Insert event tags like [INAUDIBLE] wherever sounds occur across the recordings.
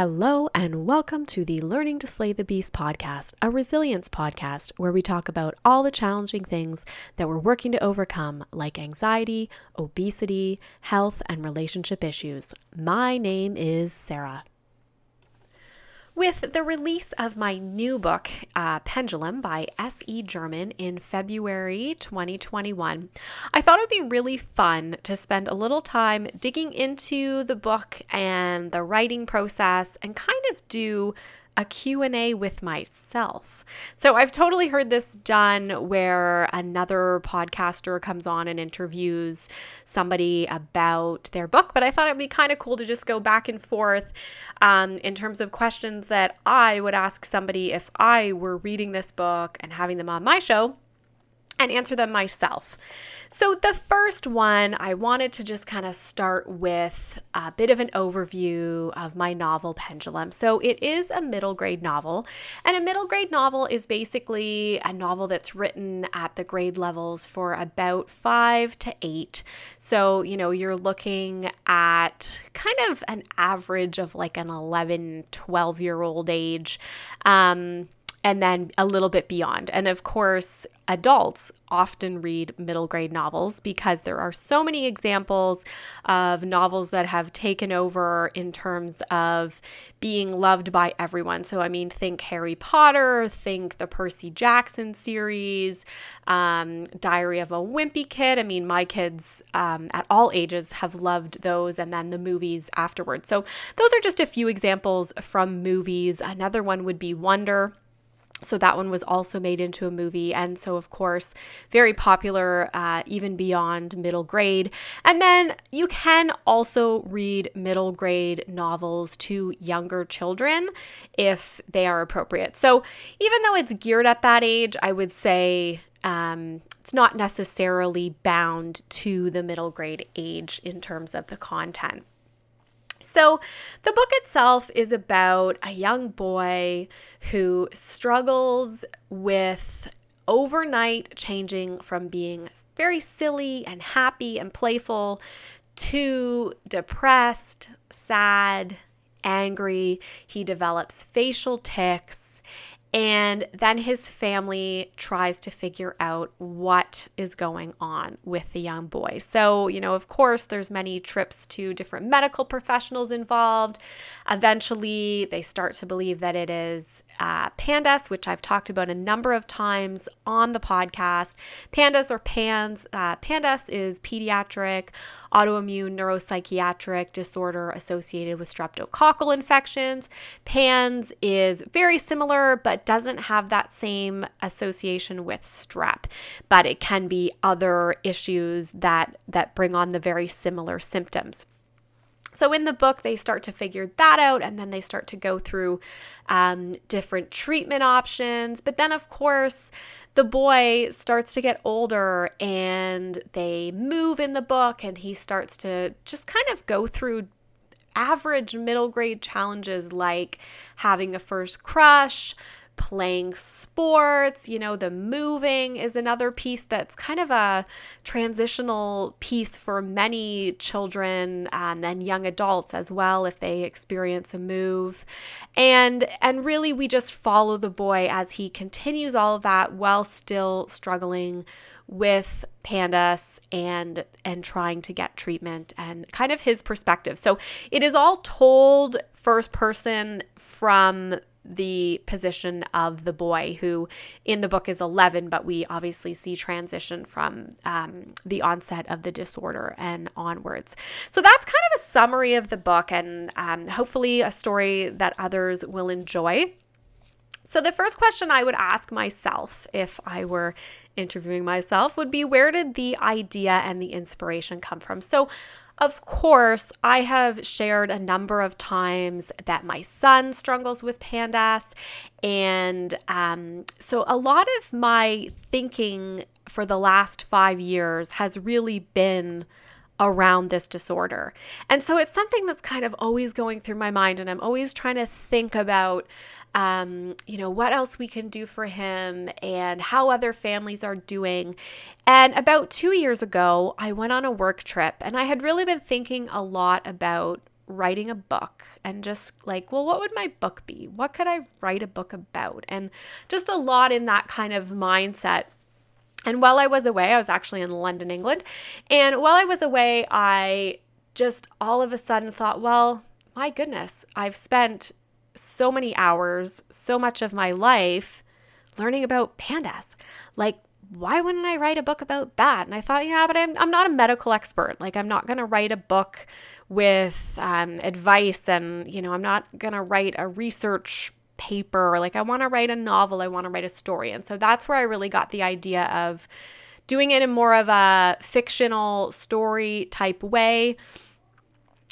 Hello, and welcome to the Learning to Slay the Beast podcast, a resilience podcast where we talk about all the challenging things that we're working to overcome, like anxiety, obesity, health, and relationship issues. My name is Sarah. With the release of my new book, uh, Pendulum by S.E. German, in February 2021, I thought it would be really fun to spend a little time digging into the book and the writing process and kind of do a Q&A with myself. So I've totally heard this done where another podcaster comes on and interviews somebody about their book, but I thought it'd be kind of cool to just go back and forth um, in terms of questions that I would ask somebody if I were reading this book and having them on my show and answer them myself. So, the first one, I wanted to just kind of start with a bit of an overview of my novel, Pendulum. So, it is a middle grade novel, and a middle grade novel is basically a novel that's written at the grade levels for about five to eight. So, you know, you're looking at kind of an average of like an 11, 12 year old age. Um, and then a little bit beyond. And of course, adults often read middle grade novels because there are so many examples of novels that have taken over in terms of being loved by everyone. So, I mean, think Harry Potter, think the Percy Jackson series, um, Diary of a Wimpy Kid. I mean, my kids um, at all ages have loved those, and then the movies afterwards. So, those are just a few examples from movies. Another one would be Wonder so that one was also made into a movie. And so, of course, very popular uh, even beyond middle grade. And then you can also read middle grade novels to younger children if they are appropriate. So, even though it's geared at that age, I would say um, it's not necessarily bound to the middle grade age in terms of the content. So, the book itself is about a young boy who struggles with overnight changing from being very silly and happy and playful to depressed, sad, angry. He develops facial tics and then his family tries to figure out what is going on with the young boy. So, you know, of course, there's many trips to different medical professionals involved. Eventually, they start to believe that it is uh, PANDAS, which I've talked about a number of times on the podcast. PANDAS or PANS. Uh, PANDAS is pediatric autoimmune neuropsychiatric disorder associated with streptococcal infections. PANS is very similar but doesn't have that same association with strep, but it can be other issues that that bring on the very similar symptoms. So, in the book, they start to figure that out and then they start to go through um, different treatment options. But then, of course, the boy starts to get older and they move in the book and he starts to just kind of go through average middle grade challenges like having a first crush, playing sports, you know, the moving is another piece that's kind of a transitional piece for many children um, and young adults as well if they experience a move. And and really we just follow the boy as he continues all of that while still struggling with pandas and and trying to get treatment and kind of his perspective. So it is all told first person from the position of the boy who in the book is 11 but we obviously see transition from um, the onset of the disorder and onwards. So that's kind of a summary of the book and um, hopefully a story that others will enjoy. So the first question i would ask myself if i were interviewing myself would be where did the idea and the inspiration come from? So of course, I have shared a number of times that my son struggles with PANDAS. And um, so a lot of my thinking for the last five years has really been around this disorder. And so it's something that's kind of always going through my mind, and I'm always trying to think about um, you know, what else we can do for him and how other families are doing. And about two years ago, I went on a work trip and I had really been thinking a lot about writing a book and just like, well, what would my book be? What could I write a book about? And just a lot in that kind of mindset. And while I was away, I was actually in London, England. And while I was away, I just all of a sudden thought, well, my goodness, I've spent so many hours, so much of my life learning about pandas. Like, why wouldn't I write a book about that? And I thought, yeah, but I'm, I'm not a medical expert. Like, I'm not going to write a book with um, advice and, you know, I'm not going to write a research paper. Like, I want to write a novel, I want to write a story. And so that's where I really got the idea of doing it in more of a fictional story type way.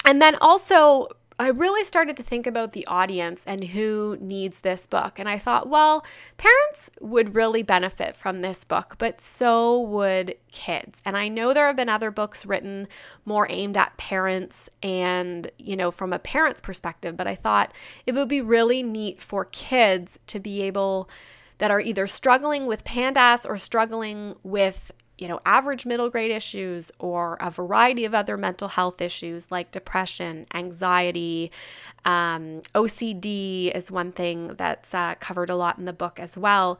And then also I really started to think about the audience and who needs this book. And I thought, well, parents would really benefit from this book, but so would kids. And I know there have been other books written more aimed at parents and, you know, from a parent's perspective, but I thought it would be really neat for kids to be able that are either struggling with PANDAS or struggling with you know, average middle grade issues or a variety of other mental health issues like depression, anxiety, um, OCD is one thing that's uh, covered a lot in the book as well,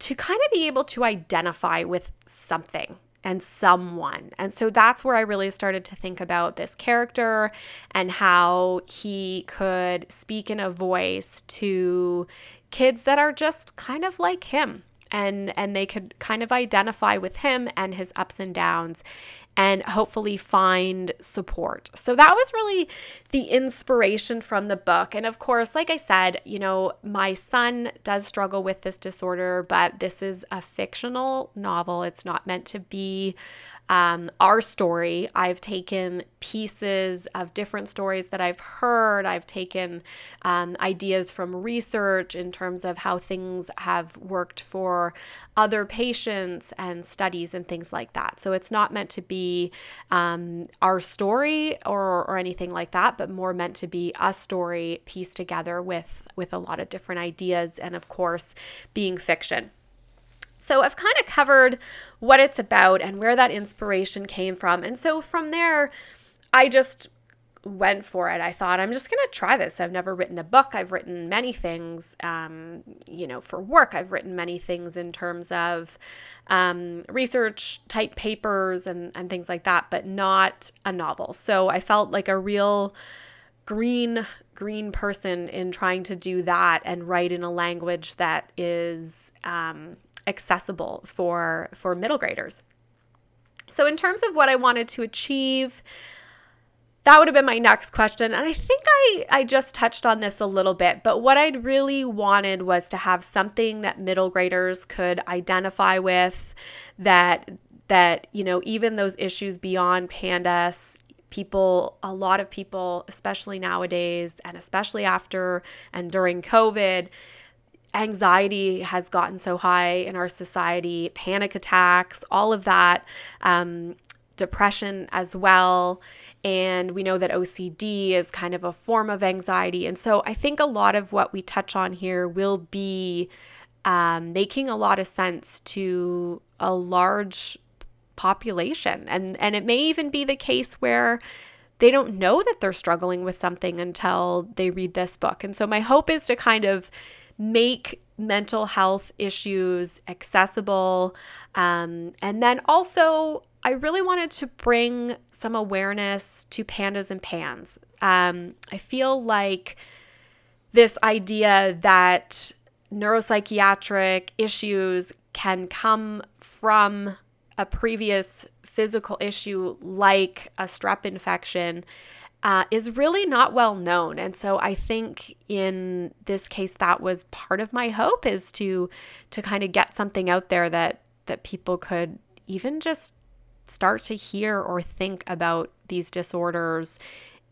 to kind of be able to identify with something and someone. And so that's where I really started to think about this character and how he could speak in a voice to kids that are just kind of like him and and they could kind of identify with him and his ups and downs and hopefully find support. So that was really the inspiration from the book. And of course, like I said, you know, my son does struggle with this disorder, but this is a fictional novel. It's not meant to be um, our story. I've taken pieces of different stories that I've heard. I've taken um, ideas from research in terms of how things have worked for other patients and studies and things like that. So it's not meant to be um, our story or, or anything like that, but more meant to be a story pieced together with with a lot of different ideas and of course being fiction. So I've kind of covered what it's about and where that inspiration came from. And so from there, I just went for it. I thought, I'm just going to try this. I've never written a book. I've written many things, um, you know, for work. I've written many things in terms of um, research type papers and, and things like that, but not a novel. So I felt like a real green green person in trying to do that and write in a language that is um, accessible for for middle graders. So in terms of what I wanted to achieve, that would have been my next question. And I think I, I just touched on this a little bit, but what I'd really wanted was to have something that middle graders could identify with, that that, you know, even those issues beyond PANDAS, people, a lot of people, especially nowadays and especially after and during COVID, anxiety has gotten so high in our society, panic attacks, all of that, um, depression as well. And we know that OCD is kind of a form of anxiety. And so I think a lot of what we touch on here will be um, making a lot of sense to a large population. And, and it may even be the case where they don't know that they're struggling with something until they read this book. And so my hope is to kind of make mental health issues accessible. Um, and then also, I really wanted to bring some awareness to pandas and pans. Um, I feel like this idea that neuropsychiatric issues can come from a previous physical issue like a strep infection uh, is really not well known. And so I think in this case, that was part of my hope is to to kind of get something out there that that people could even just start to hear or think about these disorders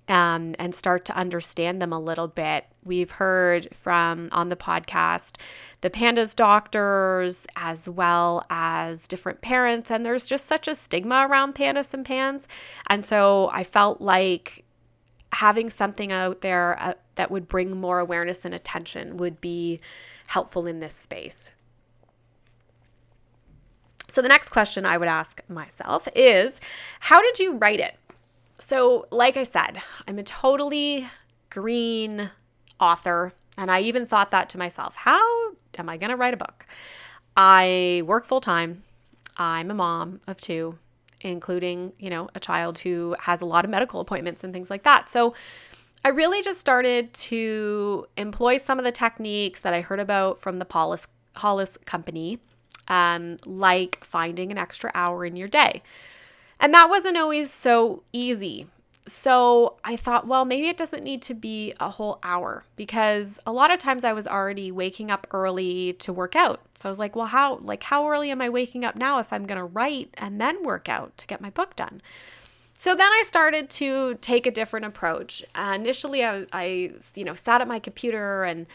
um, and start to understand them a little bit. We've heard from on the podcast the pandas doctors as well as different parents, and there's just such a stigma around pandas and pans. And so I felt like having something out there uh, that would bring more awareness and attention would be helpful in this space. So, the next question I would ask myself is How did you write it? So, like I said, I'm a totally green author. And I even thought that to myself how am I going to write a book? I work full time. I'm a mom of two, including, you know, a child who has a lot of medical appointments and things like that. So I really just started to employ some of the techniques that I heard about from the Hollis, Hollis company, um, like finding an extra hour in your day. And that wasn't always so easy so I thought, well, maybe it doesn't need to be a whole hour because a lot of times I was already waking up early to work out. So I was like, well, how like how early am I waking up now if I'm going to write and then work out to get my book done? So then I started to take a different approach. Uh, initially, I, I, you know, sat at my computer and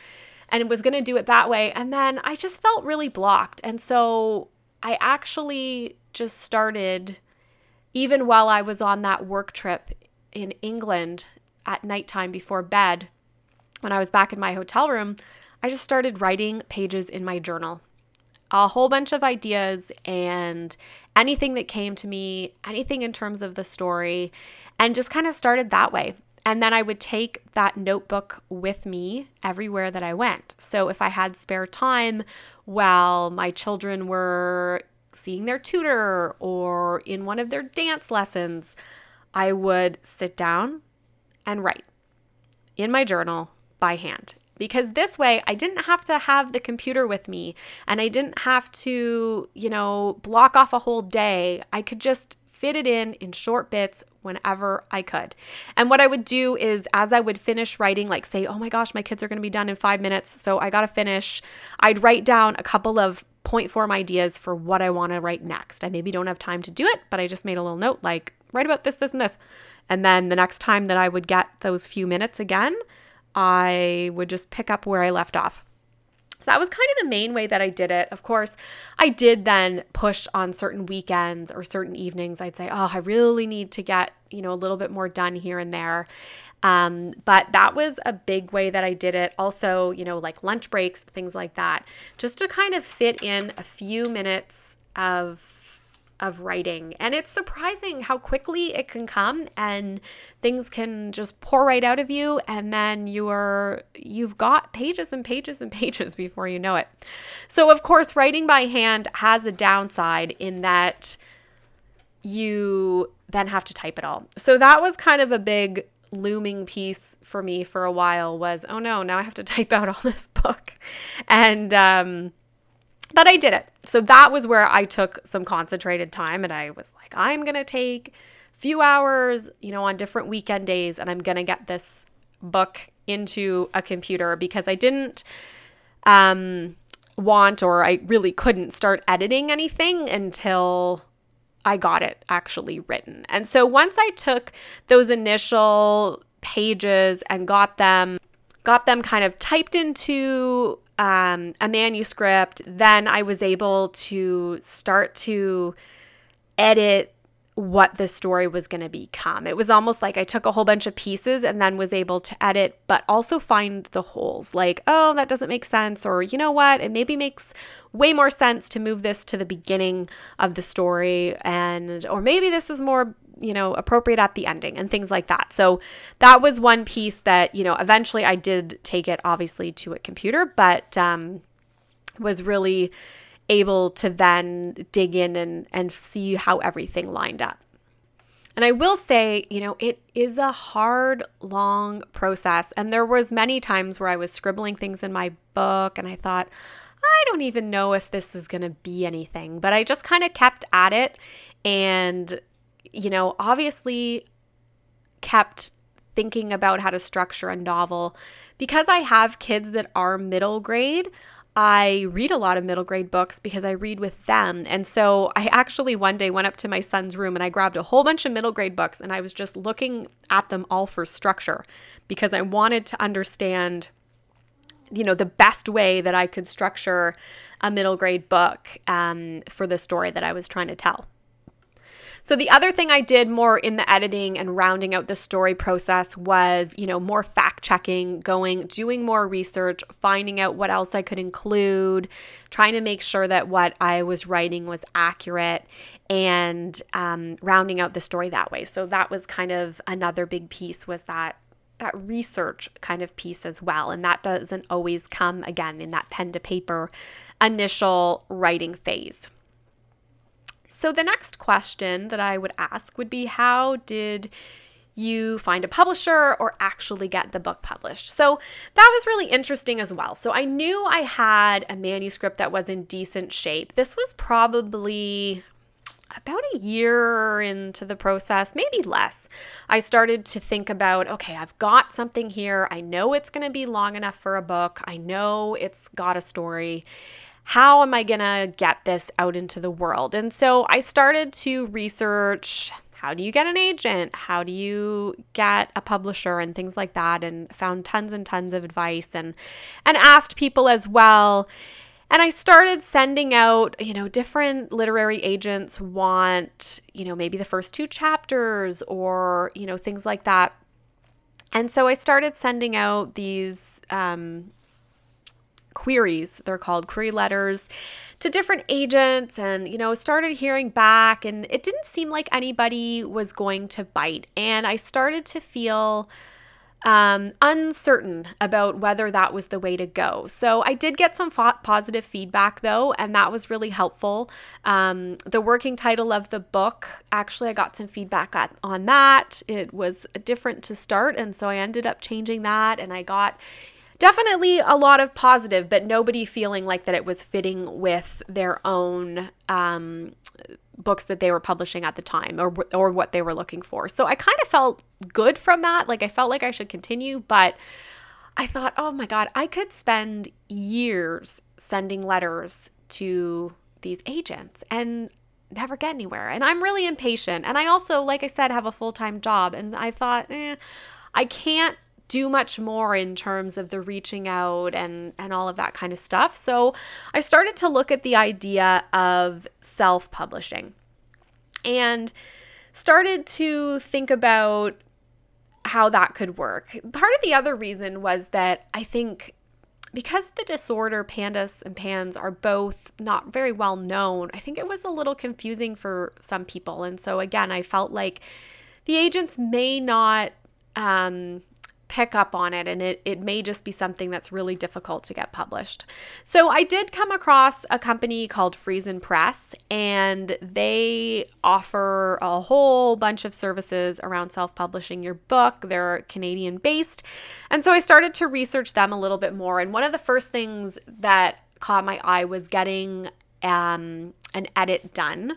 and was going to do it that way, and then I just felt really blocked, and so I actually just started even while I was on that work trip in England at nighttime before bed, when I was back in my hotel room, I just started writing pages in my journal. A whole bunch of ideas and anything that came to me, anything in terms of the story, and just kind of started that way. And then I would take that notebook with me everywhere that I went. So if I had spare time while my children were seeing their tutor or in one of their dance lessons, I would sit down and write in my journal by hand. Because this way, I didn't have to have the computer with me and I didn't have to, you know, block off a whole day. I could just fit it in in short bits whenever I could. And what I would do is, as I would finish writing, like say, oh my gosh, my kids are to be done in five minutes, so I got to finish, I'd write down a couple of point form ideas for what I want to write next. I maybe don't have time to do it, but I just made a little note like, write about this, this, and this. And then the next time that I would get those few minutes again, I would just pick up where I left off. So that was kind of the main way that I did it. Of course, I did then push on certain weekends or certain evenings. I'd say, oh, I really need to get, you know, a little bit more done here and there. Um, but that was a big way that I did it. Also, you know, like lunch breaks, things like that, just to kind of fit in a few minutes of of writing. And it's surprising how quickly it can come and things can just pour right out of you and then you're you've got pages and pages and [LAUGHS] pages before you know it. So of course, writing by hand has a downside in that you then have to type it all. So that was kind of a big looming piece for me for a while was oh no now i have to [LAUGHS] type out all this book and um but I did it. So that was where I took some concentrated time and I was like, I'm going to take a few hours, you know, on different weekend days and I'm going to get this book into a computer because I didn't um, want or I really couldn't start editing anything until I got it actually written. And so once I took those initial pages and got them got them kind of typed into um, a manuscript, then I was able to start to edit what the story was going to become. It was almost like I took a whole bunch of pieces and then was able to edit, but also find the holes. Like, oh, that doesn't make sense. Or, you know what? It maybe makes way more sense to move this to the beginning of the story. And, or maybe this is more you know, appropriate at the ending and things like that. So that was one piece that, you know, eventually I did take it obviously to a computer, but um, was really able to then dig in and, and see how everything lined up. And I will say, you know, it is a hard, long process. And there was many times where I was scribbling things in my book and I thought, I don't even know if this is going to be anything. But I just kind of kept at it and you know, obviously kept thinking about how to structure a novel. Because I have kids that are middle grade, I read a lot of middle grade books because I read with them. And so I actually one day went up to my son's room and I grabbed a whole bunch of middle grade books and I was just looking at them all for structure because I wanted to understand you know the best way that I could structure a middle grade book um, for the story that I was trying to tell. So the other thing I did more in the editing and rounding out the story process was, you know, more fact checking, going, doing more research, finding out what else I could include, trying to make sure that what I was writing was accurate. and um, rounding out the story that way. So that was kind of another big piece was that that research kind of piece as well. And that doesn't always come again in that pen to paper initial writing phase. So the next question that I would ask would be how did you find a publisher or actually get the book published. So that was really interesting as well. So I knew I had a manuscript that was in decent shape. This was probably about a year into the process, maybe less, I started to think about okay, I've got something here. I know it's going to be long enough for a book. I know it's got a story. How am I going to get this out into the world? And so I started to research how do you get an agent? How do you get a publisher and things like that and found tons and tons of advice and and asked people as well. And I started sending out, you know, different literary agents want, you know, maybe the first two chapters or, you know, things like that. And so I started sending out these um, queries, they're called query letters to different agents and, you know, started hearing back. And it didn't seem like anybody was going to bite. And I started to feel um, uncertain about whether that was the way to go. So I did get some fo- positive feedback though, and that was really helpful. Um, the working title of the book, actually, I got some feedback at, on that. It was different to start, and so I ended up changing that, and I got definitely a lot of positive, but nobody feeling like that it was fitting with their own um, books that they were publishing at the time or or what they were looking for. So I kind of felt good from that. Like I felt like I should continue, but I thought, "Oh my god, I could spend years sending letters to these agents and never get anywhere. And I'm really impatient. And I also, like I said, have a full-time job and I thought, eh, I can't do much more in terms of the reaching out and and all of that kind of stuff. So I started to look at the idea of self-publishing and started to think about how that could work. Part of the other reason was that I think because the disorder PANDAS and PANS are both not very well known, I think it was a little confusing for some people. And so again, I felt like the agents may not um, pick up on it and it, it may just be something that's really difficult to get published. So I did come across a company called Friesen Press and they offer a whole bunch of services around self-publishing your book. They're Canadian based. And so I started to research them a little bit more and one of the first things that caught my eye was getting um, an edit done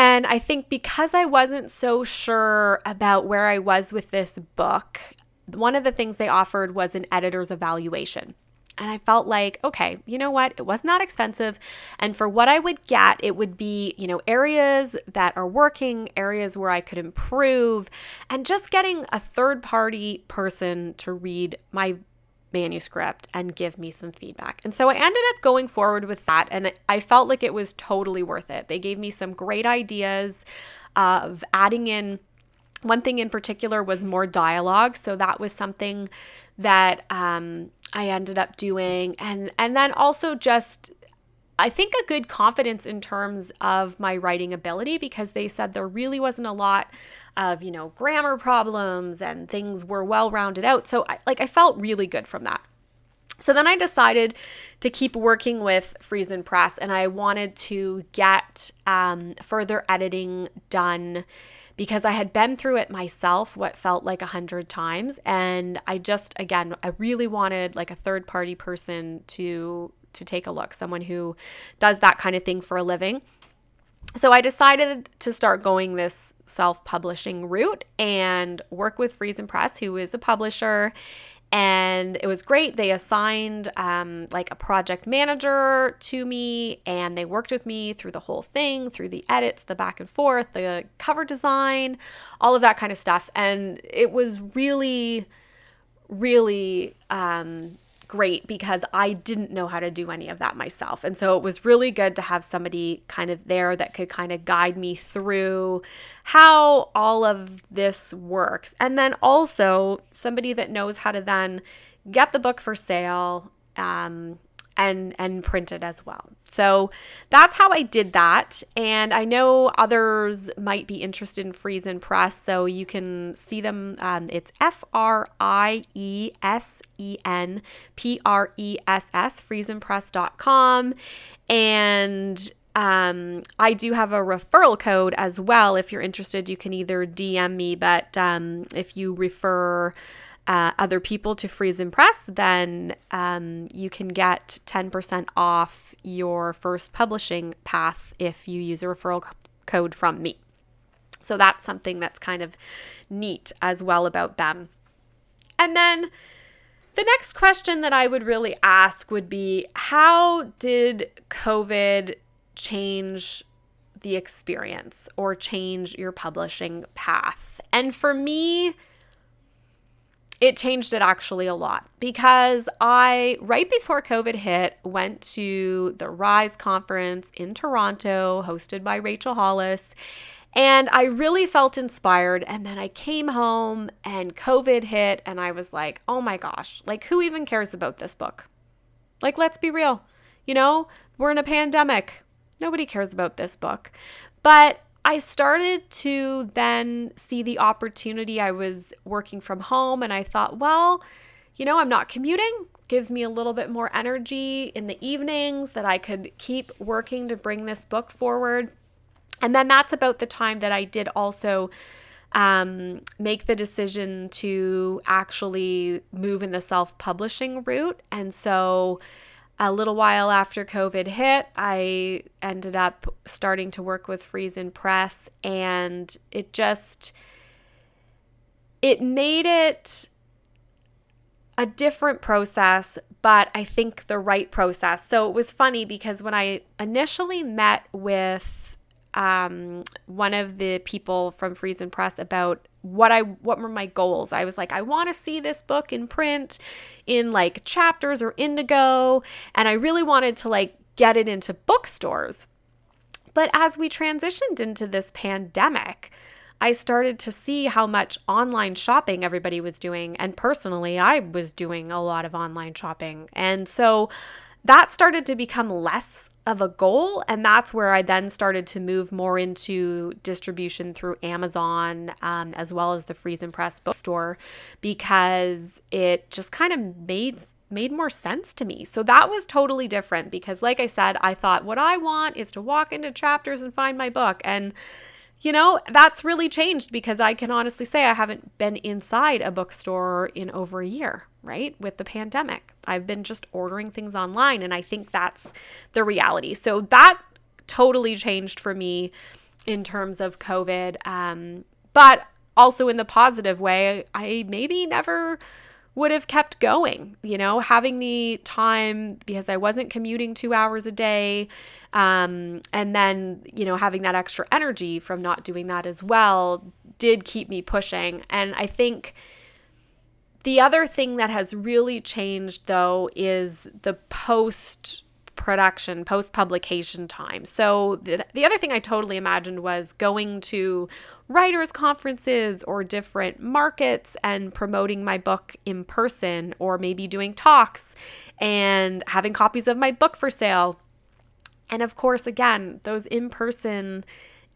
and I think because I wasn't so sure about where I was with this book, one of the things they offered was an editor's evaluation. And I felt like, okay, you know what? It was not expensive. And for what I would get, it would be, you know, areas that are working, areas where I could improve, and just getting a third party person to read my manuscript and give me some feedback. And so I ended up going forward with that, and I felt like it was totally worth it. They gave me some great ideas of adding in. One thing in particular was more dialogue, so that was something that um, I ended up doing, and and then also just I think a good confidence in terms of my writing ability because they said there really wasn't a lot of, you know, grammar problems and things were well rounded out. So I, like I felt really good from that. So then I decided to keep working with Friesen Press and I wanted to get um, further editing done because I had been through it myself, what felt like a hundred times. And I just, again, I really wanted like a third party person to to take a look, someone who does that kind of thing for a living. So I decided to start going this self-publishing route and work with Friesen Press, who is a publisher. And it was great. They assigned um, like a project manager to me, and they worked with me through the whole thing, through the edits, the back and forth, the cover design, all of that kind of stuff. And it was really, really um, great because I didn't know how to do any of that myself. And so it was really good to have somebody kind of there that could kind of guide me through how all of this works. And then also somebody that knows how to then get the book for sale um, and and it as well. So that's how I did that. And I know others might be interested in Friesen Press, so you can see them. Um, it's F R I E S E N P R E S S, friesenpress.com. And um, I do have a referral code as well. If you're interested, you can either DM me, but um, if you refer uh, other people to Friesen Press, then um, you can get 10% off your first publishing path if you use a referral code from me. So that's something that's kind of neat as well about them. And then the next question that I would really ask would be how did COVID change the experience or change your publishing path? And for me, it changed it actually a lot because I, right before COVID hit, went to the Rise conference in Toronto, hosted by Rachel Hollis. And I really felt inspired. And then I came home and COVID hit, and I was like, oh my gosh, like, who even cares about this book? Like, let's be real. You know, we're in a pandemic. Nobody cares about this book. But I started to then see the opportunity. I was working from home and I thought, well, you know, I'm not commuting. Gives me a little bit more energy in the evenings that I could keep working to bring this book forward. And then that's about the time that I did also um, make the decision to actually move in the self publishing route. And so a little while after COVID hit, I ended up starting to work with Friesen Press, and it just it made it a different process, but I think the right process. So it was funny because when I initially met with um, one of the people from Friesen Press about what I what were my goals. I was like, I want to see this book in print in like chapters or indigo, and I really wanted to like get it into bookstores. But as we transitioned into this pandemic, I started to see how much online shopping everybody was doing. And personally, I was doing a lot of online shopping. And so that started to become less of a goal. And that's where I then started to move more into distribution through Amazon um, as well as the Friesen Press bookstore because it just kind of made made more sense to me. So that was totally different because like I said, I thought what I want is to walk into chapters and find my book and you know, that's really changed because I can honestly say I haven't been inside a bookstore in over a year, right? With the pandemic. I've been just ordering things online, and I think that's the reality. So that totally changed for me in terms of COVID. Um, but also in the positive way, I maybe never would have kept going, you know, having the time because I wasn't commuting two hours a day. Um, and then, you know, having that extra energy from not doing that as well did keep me pushing. And I think the other thing that has really changed though is the post production, post publication time. So the, the other thing I totally imagined was going to writers' conferences or different markets and promoting my book in person, or maybe doing talks and having copies of my book for sale. And of course, again, those in person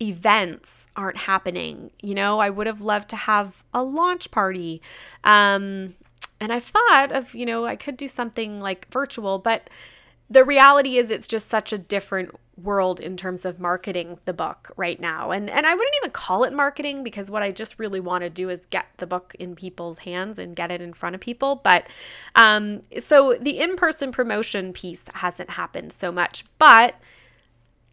events aren't happening. You know, I would have loved to have a launch party. Um, and I've thought of, you know, I could do something like virtual, but the reality is it's just such a different world in terms of marketing the book right now. And and I wouldn't even call it marketing because what I just really want to do is get the book in people's hands and get it in front of people. But um so the in-person promotion piece hasn't happened so much, but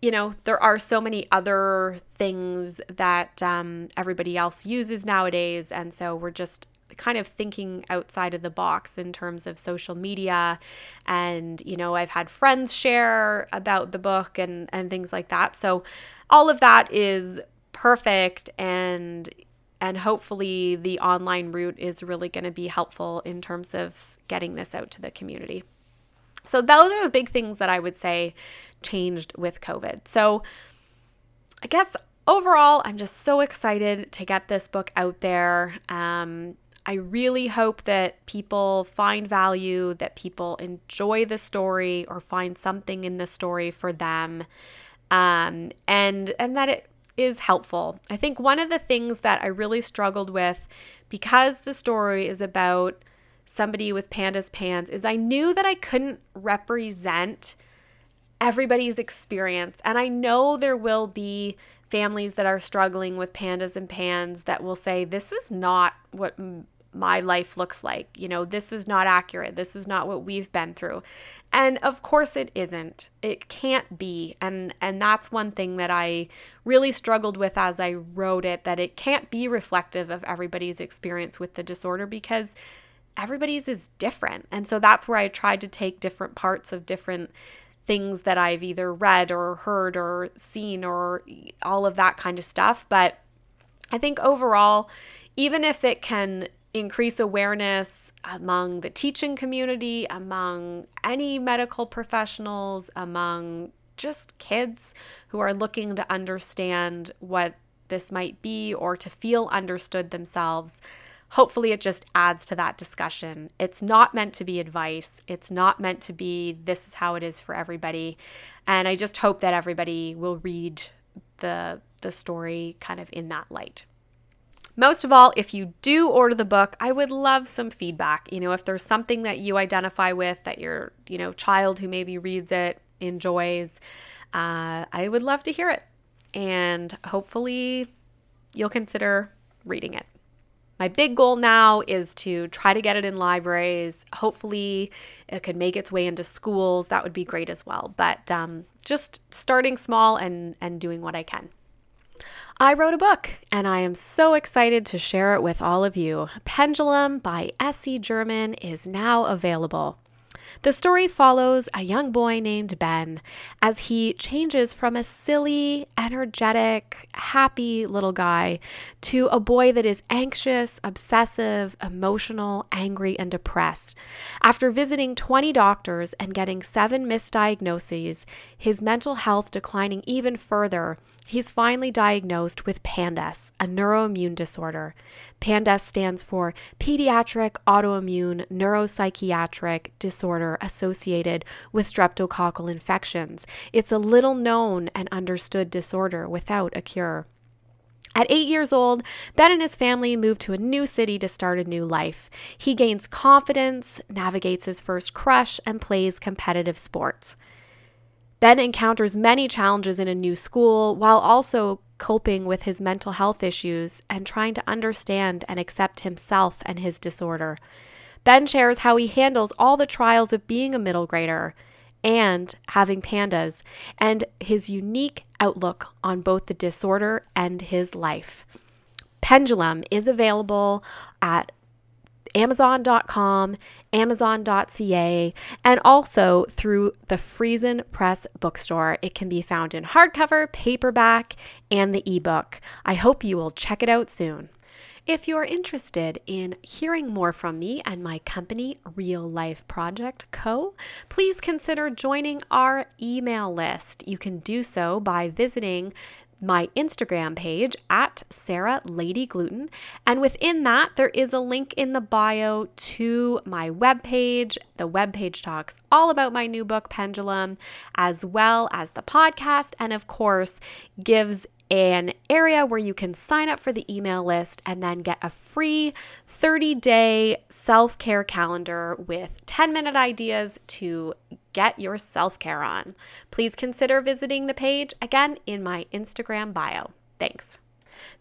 you know, there are so many other things that um, everybody else uses nowadays. And so we're just kind of thinking outside of the box in terms of social media. And you know i've had friends share about the book and and things like that. So all of that is perfect. And and hopefully the online route is really going to be helpful in terms of getting this out to the community so those are the big things that i would say changed with covid. So i guess overall i'm just so excited to get this book out there. Um, I really hope that people find value, that people enjoy the story or find something in the story for them, um, and and that it is helpful. I think one of the things that I really struggled with because the story is about somebody with pandas pans is I knew that I couldn't represent everybody's experience. And I know there will be families that are struggling with pandas and pans that will say, This is not what my life looks like. You know, this is not accurate. This is not what we've been through. And of course it isn't. It can't be. And and that's one thing that I really struggled with as I wrote it that it can't be reflective of everybody's experience with the disorder because everybody's is different. And so that's where I tried to take different parts of different things that I've either read or heard or seen or all of that kind of stuff, but I think overall even if it can increase awareness among the teaching community, among any medical professionals, among just kids who are looking to understand what this might be or to feel understood themselves. Hopefully, it just adds to that discussion. It's not meant to be advice. It's not meant to be this is how it is for everybody. And I just hope that everybody will read the the story kind of in that light. Most of all, if you do order the book, I would love some feedback. You know, if there's something that you identify with that your, you know, child who maybe reads it enjoys, uh, I would love to hear it. And hopefully you'll consider reading it. My big goal now is to try to get it in libraries. Hopefully, it could make its way into schools. That would be great as well. But um, just starting small and, and doing what I can. I wrote a book and I am so excited to share it with all of you. Pendulum by S.E. German is now available. The story follows a young boy named Ben as he changes from a silly, energetic, happy little guy to a boy that is anxious, obsessive, emotional, angry, and depressed. After visiting 20 doctors and getting seven misdiagnoses, his mental health declining even further, he's finally diagnosed with PANDAS, a neuroimmune disorder. PANDAS stands for Pediatric Autoimmune Neuropsychiatric Disorder Associated with Streptococcal Infections. It's a little known and understood disorder without a cure. At eight years old, Ben and his family move to a new city to start a new life. He gains confidence, navigates his first crush, and plays competitive sports. Ben encounters many challenges in a new school while also coping with his mental health issues and trying to understand and accept himself and his disorder. Ben shares how he handles all the trials of being a middle grader and having pandas and his unique outlook on both the disorder and his life. Pendulum is available at Amazon.com, Amazon.ca, and also through the Friesen Press bookstore. It can be found in hardcover, paperback, and the ebook. I hope you will check it out soon. If you're interested in hearing more from me and my company, Real Life Project Co., please consider joining our email list. You can do so by visiting my Instagram page at Sarah Lady Gluten. And within that, there is a link in the bio to my webpage. The webpage talks all about my new book, Pendulum, as well as the podcast, and of course, gives an area where you can sign up for the email list and then get a free 30 day self care calendar with 10 minute ideas to get your self care on. Please consider visiting the page again in my Instagram bio. Thanks.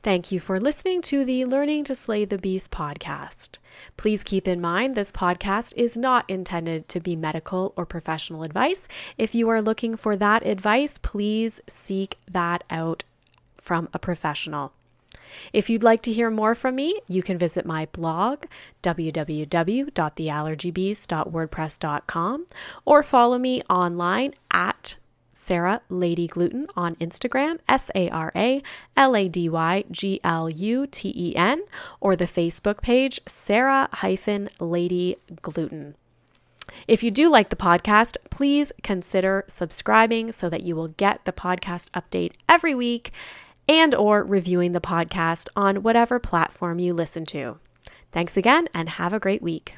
Thank you for listening to the Learning to Slay the Beast podcast. Please keep in mind this podcast is not intended to be medical or professional advice. If you are looking for that advice, please seek that out from a professional. If you'd like to hear more from me, you can visit my blog, www.theallergybeast.wordpress.com, or follow me online at Sarah Lady Gluten on Instagram, S A R A L A D Y G L U T E N, or the Facebook page, Sarah Lady Gluten. If you do like the podcast, please consider subscribing so that you will get the podcast update every week and or reviewing the podcast on whatever platform you listen to. Thanks again and have a great week.